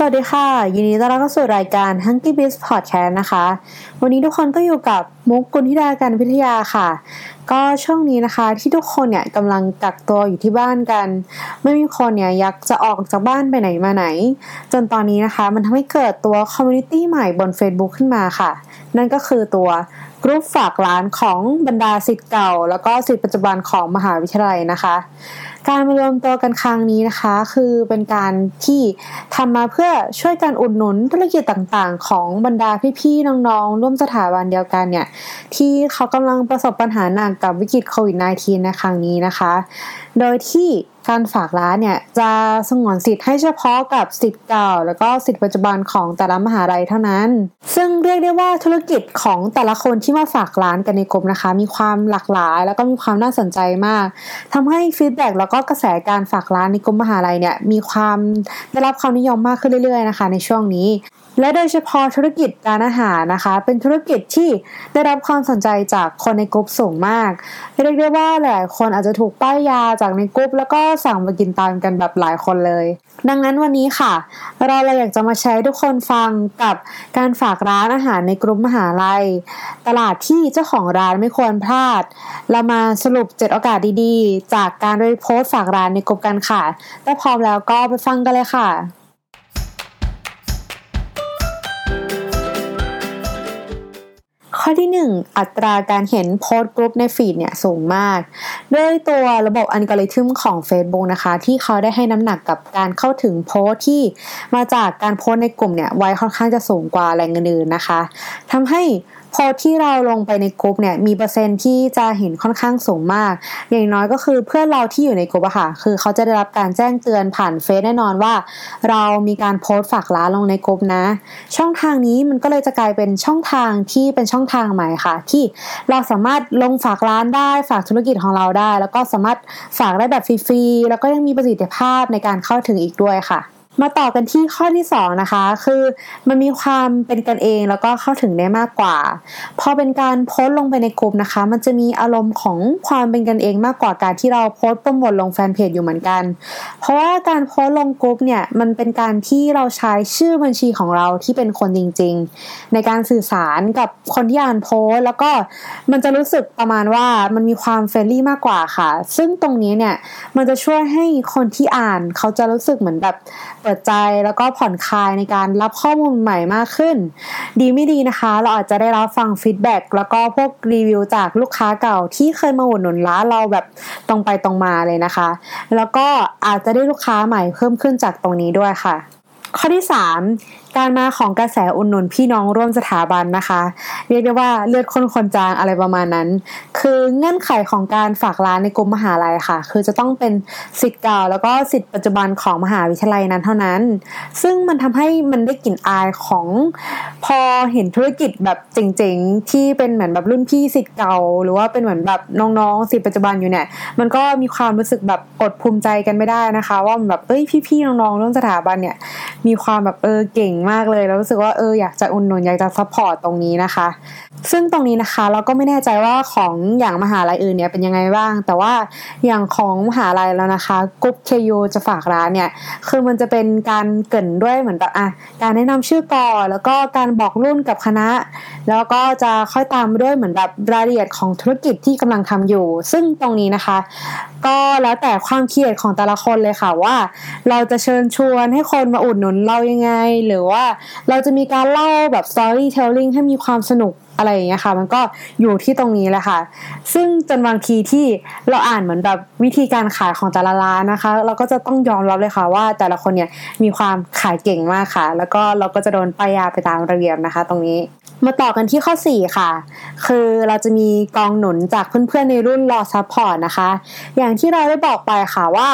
สวัสดีค่ะ ยินดีต้อนรับเข้าสู่รายการ Hunky Biz Podcast นะคะ วันนี้ทุกคนก็อยู่กับมุกกุลธิดาการพิทยาค่ะ ก็ช่วงนี้นะคะที่ทุกคนเนี่ยกำลังกักตัวอยู่ที่บ้านกัน ไม่มีคนเนี่ยอยากจะออกจากบ้านไปไหนมาไหน จนตอนนี้นะคะ มันทำให้เกิดตัว community ใหม่บน Facebook ขึ้นมาค่ะ นั่นก็คือตัว กรุ๊ปฝากร้านของบรรดาศิษย์เก่า แล้วก็ศิษย์ปัจจุบันของมหาวิทยาลัยนะคะ การมารวมตัวกันครั้งนี้นะคะ คือเป็นการที่ทำมาเพื่อช่วยกันอุดหนุนธุรกิจต่างๆ ของบรรดาพี่ๆน้องๆ ร่วมสถาบันเดียวกันเนี่ยที่เขากำลังประสบปัญหาหนักกับวิกฤตโควิด -19 ในครั้งนี้นะคะ โดยที่ การฝากร้านเนี่ยจะสงวนสิทธิ์ให้เฉพาะกับสิทธิ์เก่า แล้วก็สิทธิ์ปัจจุบันของแต่ละมหาลัยเท่านั้น ซึ่งเรียกได้ว่าธุรกิจของแต่ละคนที่มาฝากร้านกันในกลุ่มนะคะ มีความหลากหลาย แล้วก็มีความน่าสนใจมากทำให้ฟีดแบ็กแล้วก็กระแสการฝากร้านในกลุ่มมหาลัยเนี่ยมีความได้รับความนิยมมากขึ้นเรื่อยๆนะคะ ในช่วงนี้ และโดยเฉพาะธุรกิจการอาหารนะคะ เป็นธุรกิจที่ได้รับความสนใจจากคนในกลุ่มสูงมาก เรียกได้ว่าหลายคนอาจจะถูกป้ายยาจากในกลุ่มแล้วก็สั่งมากินตามกันแบบหลายคนเลย ดังนั้นวันนี้ค่ะ เราเลยอยากจะมาแชร์ทุกคนฟังกับการฝากร้านอาหารในกลุ่มมหาลัย ตลาดที่เจ้าของร้านไม่ควรพลาด เรามาสรุป7โอกาสดีๆ จากการรีโพสต์ฝากร้านในกลุ่มกันค่ะถ้าพร้อมแล้วก็ไปฟังกันเลยค่ะ ข้อที่ 1 อัตราการเห็นโพสต์กรุ๊ปใน feed เนี่ยสูงมาก ด้วยตัวระบบอัลกอริทึมของ Facebook นะคะ ที่เขาได้ให้น้ำหนักกับการเข้าถึงโพสต์ที่มาจากการโพสต์ในกลุ่มเนี่ยไว้ค่อนข้างจะสูงกว่าแหล่งอื่นนะคะทำให้ พอที่เราลงไปในกลุ่มเนี่ยมีเปอร์เซ็นที่จะเห็นค่อนข้างสูงมาก อย่างน้อยก็คือเพื่อนเราที่อยู่ในกลุ่มอะค่ะคือเขาจะได้รับการแจ้งเตือนผ่านเฟซแน่นอนว่า เรามีการโพสต์ฝากร้านลงในกลุ่มนะ ช่องทางนี้มันก็เลยจะกลายเป็นช่องทางที่เป็นช่องทางใหม่ค่ะ ที่เราสามารถลงฝากร้านได้ฝากธุรกิจของเราได้ แล้วก็สามารถฝากได้แบบฟรีๆแล้วก็ยังมีประสิทธิภาพในการเข้าถึงอีกด้วยค่ะ มาต่อกันที่ข้อที่2นะคะ คือมันมีความเป็นกันเองแล้วก็เข้าถึงได้มากกว่า พอเป็นการโพสต์ลงไปในกลุ่มนะคะ มันจะมีอารมณ์ของความเป็นกันเองมากกว่าการที่เราโพสต์โปรโมทลงแฟนเพจอยู่เหมือนกัน เพราะว่าการโพสต์ลงกลุ่มเนี่ยมันเป็นการที่เราใช้ชื่อบัญชีของเราที่เป็นคนจริง ๆ ในการสื่อสารกับคนที่อ่านโพสต์ แล้วก็มันจะรู้สึกประมาณว่ามันมีความ friendly มากกว่าค่ะ ซึ่งตรงนี้เนี่ยมันจะช่วยให้คนที่อ่านเขาจะรู้สึกเหมือนแบบปิดใจแล้วก็ผ่อนคลายในการรับข้อมูลใหม่มากขึ้น ดีไม่ดีนะคะ เราอาจจะได้รับฟังฟีดแบ็กแล้วก็พวกรีวิวจากลูกค้าเก่าที่เคยมาอุดหนุนร้านเราแบบตรงไปตรงมาเลยนะคะ แล้วก็อาจจะได้ลูกค้าใหม่เพิ่มขึ้นจากตรงนี้ด้วยค่ะ ข้อที่ 3 การมาของกระแสอุดหนุนพี่น้องร่วมสถาบันนะคะ เรียกได้ว่าเลือดคนคนจางอะไรประมาณนั้น คือเงื่อนไขของการฝากร้านในกรุ๊ปมหาลัยค่ะ คือจะต้องเป็นศิษย์เก่าแล้วก็ศิษย์ปัจจุบันของมหาวิทยาลัยนั้นเท่านั้น ซึ่งมันทำให้มันได้กลิ่นอายของพอเห็นธุรกิจแบบเจ๋งๆ ที่เป็นเหมือนแบบรุ่นพี่ศิษย์เก่า หรือว่าเป็นเหมือนแบบน้องๆศิษย์ปัจจุบันอยู่เนี่ยมันก็มีความรู้สึกแบบอดภูมิใจกันไม่ได้นะคะ ว่าแบบเอ้ยพี่ๆน้องๆร่วมสถาบันเนี่ยมีความแบบเออเก่งมากเลย แล้วรู้สึกว่าเอออยากจะอุดหนุนอยากจะ support ตรงนี้นะคะ ซึ่งตรงนี้นะคะเราก็ไม่แน่ใจว่าของอย่างมหาลัยอื่นเนี่ยเป็นยังไงบ้าง แต่ว่าอย่างของมหาลัยแล้วนะคะกรุ๊ปเคยูจะฝากร้านเนี่ยคือมันจะเป็นการเกินด้วยเหมือนแบบอะการแนะนำชื่อก่อนแล้วก็การบอกรุ่นกับคณะ แล้วก็จะค่อยตามด้วยเหมือนแบบรายละเอียดของธุรกิจที่กำลังทำอยู่ ซึ่งตรงนี้นะคะก็แล้วแต่ความเครียดของแต่ละคนเลยค่ะว่า เราจะเชิญชวนให้คนมาอุดหนุนเรายังไง หรือว่าเราจะมีการเล่าแบบ storytelling ให้มีความสนุก อะไรอย่างเงี้ยค่ะ มันก็อยู่ที่ตรงนี้แหละค่ะ ซึ่งจนบางทีที่เราอ่านเหมือนแบบวิธีการขายของแต่ละร้านนะคะ เราก็จะต้องยอมรับเลยค่ะว่าแต่ละคนเนี่ยมีความขายเก่งมากค่ะ แล้วก็เราก็จะโดนป้ายยาไปตามระเบียบนะคะ ตรงนี้มาต่อกันที่ข้อ 4 ค่ะ คือเราจะมีกองหนุนจากเพื่อนๆในรุ่นรอ support นะคะ อย่างที่เราได้บอกไปค่ะว่า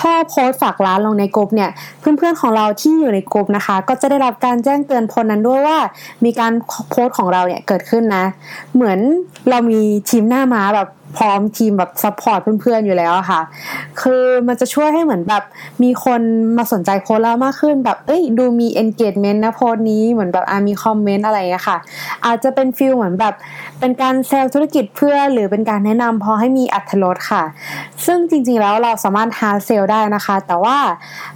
ถ้าโพสต์ฝากร้านลงในกลุ่มเนี่ยเพื่อนๆของเราที่อยู่ในกลุ่มนะคะ ก็จะได้รับการแจ้งเตือนพลนั้นด้วยว่า มีการโพสต์ของเราเนี่ยเกิดขึ้นนะ เหมือนเรามีทีมหน้าม้าแบบ พร้อมทีมแบบซัพพอร์ตเพื่อนๆอยู่แล้วค่ะ คือมันจะช่วยให้เหมือนแบบมีคนมาสนใจโพสเรามากขึ้นแบบเอ้ยดูมี engagement นะโพสนี้เหมือนแบบอามีคอมเมนต์อะไรอะค่ะ อาจจะเป็นฟิลเหมือนแบบเป็นการเซลล์ธุรกิจเพื่อหรือเป็นการแนะนำพอให้มีอัตรสค่ะ ซึ่งจริงๆแล้วเราสามารถหาเซลล์ได้นะคะ แต่ว่า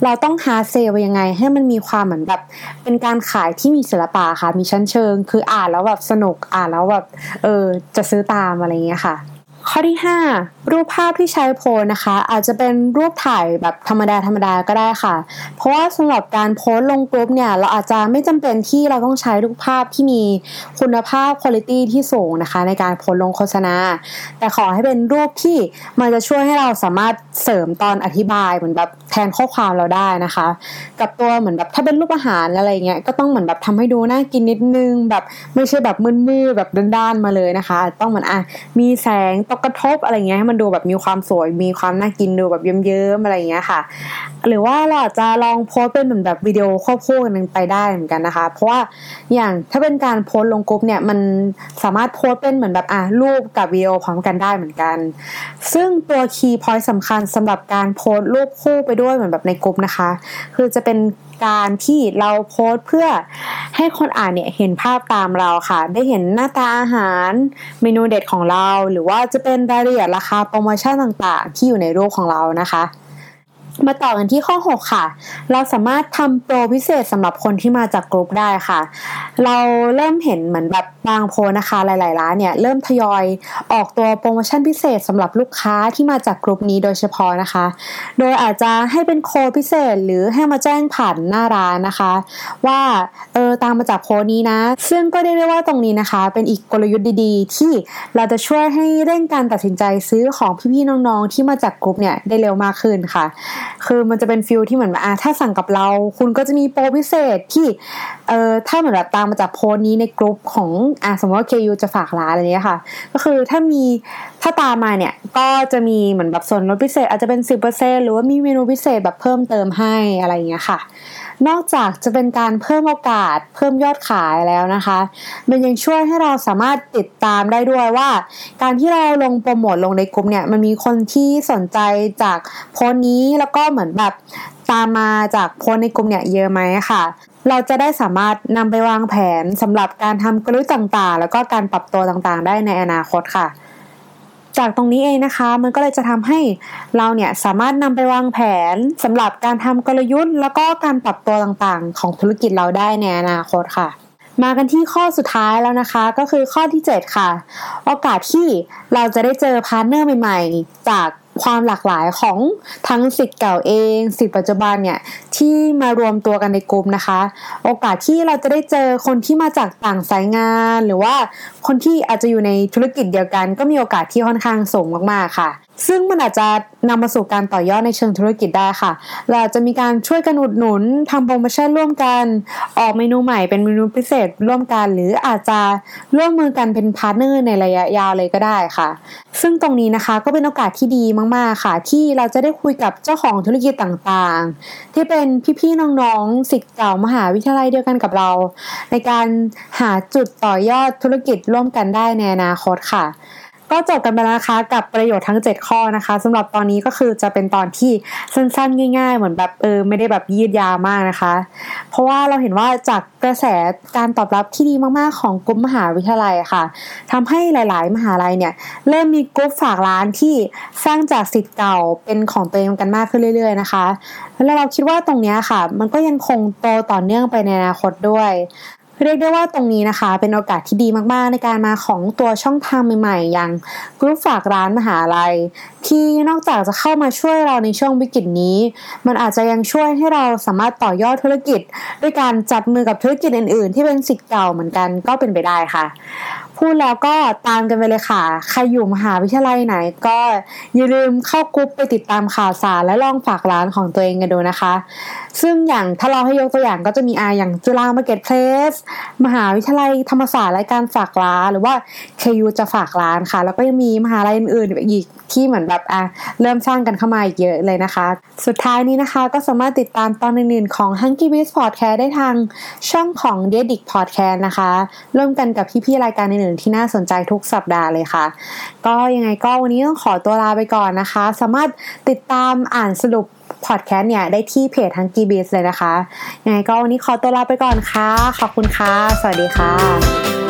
เราต้องหาเซลล์ยังไง ให้มันมีความเหมือนแบบเป็นการขายที่มีศิลปะค่ะ มีชั้นเชิง คืออ่านแล้วแบบสนุกอ่านแล้วแบบเออจะซื้อตามอะไรเงี้ยค่ะ ข้อที่ 5 รูปภาพที่ใช้โพสนะคะ อาจจะเป็นรูปถ่ายแบบธรรมดาธรรมดาก็ได้ค่ะ เพราะว่าสำหรับการโพสลงกลุ่มเนี่ย เราอาจจะไม่จำเป็นที่เราต้องใช้รูปภาพที่มีคุณภาพคุณภาพที่สูงนะคะ ในการโพสลงโฆษณา แต่ขอให้เป็นรูปที่มันจะช่วยให้เราสามารถเสริมตอนอธิบายเหมือนแบบแทนข้อความเราได้นะคะ กับตัวเหมือนแบบถ้าเป็นรูปอาหารอะไรเงี้ยก็ต้องเหมือนแบบทำให้ดูน่ากินนิดนึงแบบไม่ใช่แบบมืดๆแบบด้านๆมาเลยนะคะ ต้องเหมือนอะมีแสงตกระทบอะไรเงี้ยให้มันดูแบบมีความสวย มีความน่ากินดูแบบเยิ้มๆอะไรเงี้ยค่ะ หรือว่าเราอาจจะลองโพสต์เป็นเหมือนแบบวิดีโอควบคู่กันไปได้เหมือนกันนะคะ เพราะว่าอย่างถ้าเป็นการโพสต์ลงกรุ๊ปเนี่ยมันสามารถโพสต์เป็นเหมือนแบบอะรูปกับวิดีโอพร้อมกันได้เหมือนกัน ซึ่งตัว key point สำคัญสำหรับการโพสต์รูปคู่ไปด้วยเหมือนแบบในกรุ๊ปนะคะ คือจะเป็น การที่เราโพสต์เพื่อให้คนอ่านเนี่ยเห็นภาพตามเราค่ะ ได้เห็นหน้าตาอาหารเมนูเด็ดของเรา หรือว่าจะเป็นรายละเอียดราคาโปรโมชั่นต่างๆ ที่อยู่ในรูปของเรานะคะ มาต่อกันที่ข้อ 6 ค่ะ เราสามารถทำโปรพิเศษสำหรับคนที่มาจากกลุ่มได้ค่ะ เราเริ่มเห็นเหมือนแบบ บางโพสต์นะคะหลาย ๆ ร้านเนี่ยเริ่มทยอยออกตัวโปรโมชั่นพิเศษสำหรับลูกค้าที่มาจากกลุ่มนี้โดยเฉพาะนะคะ โดยอาจจะให้เป็นโค้ดพิเศษหรือให้มาแจ้งผ่านหน้าร้านนะคะ ว่าเออตามมาจากโพสต์นี้นะ ซึ่งก็ได้เรียกว่าตรงนี้นะคะ เป็นอีกกลยุทธ์ดี ๆ ที่เราจะช่วยให้เร่งการตัดสินใจซื้อของพี่ ๆ น้อง ๆ ที่มาจากกลุ่มเนี่ยได้เร็วมากขึ้นค่ะ คือมันจะเป็น feel ที่เหมือนอ่าถ้าสั่งกับเรา คุณก็จะมีโปรพิเศษที่เออถ้าเหมือนแบบตามมาจากโพนี้ในกลุ่มของอ่าสมมติว่า KU จะฝากร้านอะไรเงี้ยค่ะ ก็คือถ้ามีถ้าตามมาเนี่ยก็จะมีเหมือนแบบส่วนลดพิเศษอาจจะเป็น 10%หรือว่ามีเมนูพิเศษแบบเพิ่มเติมให้อะไรเงี้ยค่ะ นอกจากจะเป็นการเพิ่มโอกาสเพิ่มยอดขายแล้วนะคะ มันยังช่วยให้เราสามารถติดตามได้ด้วยว่า การที่เราลงโปรโมทลงในกลุ่มเนี่ยมันมีคนที่สนใจจากโพสนี้แล้วก็เหมือนแบบ ตามมาจากโพสในกลุ่มเนี่ยเยอะไหมค่ะ เราจะได้สามารถนำไปวางแผนสำหรับการทำกลยุทธ์ต่างๆ แล้วก็การปรับตัวต่างๆ ได้ในอนาคตค่ะ จากตรงนี้เองนะคะ มันก็เลยจะทำให้เราเนี่ยสามารถนำไปวางแผนสำหรับการทำกลยุทธ์ แล้วก็การปรับตัวต่างๆ ของธุรกิจเราได้ในอนาคตค่ะมากันที่ข้อสุดท้ายแล้วนะคะก็คือข้อที่ 7 ค่ะ โอกาสที่เราจะได้เจอ partner ใหม่ ๆ จาก ความหลากหลายของทั้งศิษย์เก่าเองศิษย์ปัจจุบันเนี่ยที่มารวมตัวกันในกลุ่มนะคะ โอกาสที่เราจะได้เจอคนที่มาจากต่างสายงาน หรือว่าคนที่อาจจะอยู่ในธุรกิจเดียวกัน ก็มีโอกาสที่ค่อนข้างสูงมากๆค่ะ ซึ่งมันอาจจะนำมาสู่การต่อยอดในเชิงธุรกิจได้ค่ะ เราจะมีการช่วยกันอุดหนุนทำโปรโมชั่นร่วมกัน ออกเมนูใหม่เป็นเมนูพิเศษร่วมกัน หรืออาจจะร่วมมือกันเป็น partner ในระยะยาวเลยก็ได้ค่ะ ซึ่งตรงนี้นะคะก็เป็นโอกาสที่ดีมากๆค่ะ ที่เราจะได้คุยกับเจ้าของธุรกิจต่างๆ ที่เป็นพี่ๆน้องๆศิษย์เก่ามหาวิทยาลัยเดียวกันกับเรา ในการหาจุดต่อยอดธุรกิจร่วมกันได้ในอนาคตค่ะ ก็จบกันไปแล้วนะคะกับประโยชน์ทั้ง 7 ข้อนะคะสำหรับตอนนี้ก็คือจะเป็นตอนที่สั้นๆ ง่าย ๆ เหมือนแบบเออไม่ได้แบบยืดยาวมากนะคะ เพราะว่าเราเห็นว่าจากกระแสการตอบรับที่ดีมากๆของกลุ่มมหาวิทยาลัยค่ะทำให้หลายๆ มหาลัยเนี่ยเริ่มมีกลุ่มฝากร้านที่สร้างจากสิทธิ์เก่าเป็นของตัวเองกันมากขึ้นเรื่อย ๆ นะคะ แล้วเราคิดว่าตรงนี้ค่ะ มันก็ยังคงโตต่อเนื่องไปในอนาคตด้วย เรียกได้ว่าตรงนี้นะคะ เป็นโอกาสที่ดีมากๆ ในการมาของตัวช่องทางใหม่ๆ อย่างกรุ๊ปฝากร้านมหาลัย ที่นอกจากจะเข้ามาช่วยเราในช่วงวิกฤตนี้ มันอาจจะยังช่วยให้เราสามารถต่อยอดธุรกิจ ด้วยการจับมือกับธุรกิจอื่นๆ ที่เป็นศิษย์เก่าเหมือนกันก็เป็นไปได้ค่ะพูดแล้วก็ตามกันไปเลยค่ะ ใครอยู่มหาวิทยาลัยไหน ก็อย่าลืมเข้ากรุ๊ปไปติดตามข่าวสารและลองฝากร้านของตัวเองกันดูนะคะ ซึ่งอย่างถ้าเราให้ยกตัวอย่างก็จะมีอาอย่างจุฬา Marketplace มหาวิทยาลัยธรรมศาสตร์และการฝากร้าน หรือว่า KU จะฝากร้านค่ะ แล้วก็ยังมีมหาลัยอื่นๆอีก ที่เหมือนแบบอะเริ่มสร้างกันเข้ามาอีกเยอะเลยนะคะ สุดท้ายนี้นะคะก็สามารถติดตามตอนอื่นๆของ Hunky Beast Podcast ได้ทางช่องของ d e d i c Podcast นะคะร่วมกันกับพี่ๆรายการอื่นๆที่น่าสนใจทุกสัปดาห์เลยค่ะ ก็ยังไงก็วันนี้ต้องขอตัวลาไปก่อนนะคะ สามารถติดตามอ่านสรุปพอดแคสต์เนี่ยได้ที่เพจ Hunky Beast เลยนะคะยังไงก็วันนี้ขอตัวลาไปก่อนค่ะ ขอบคุณค่ะ สวัสดีค่ะ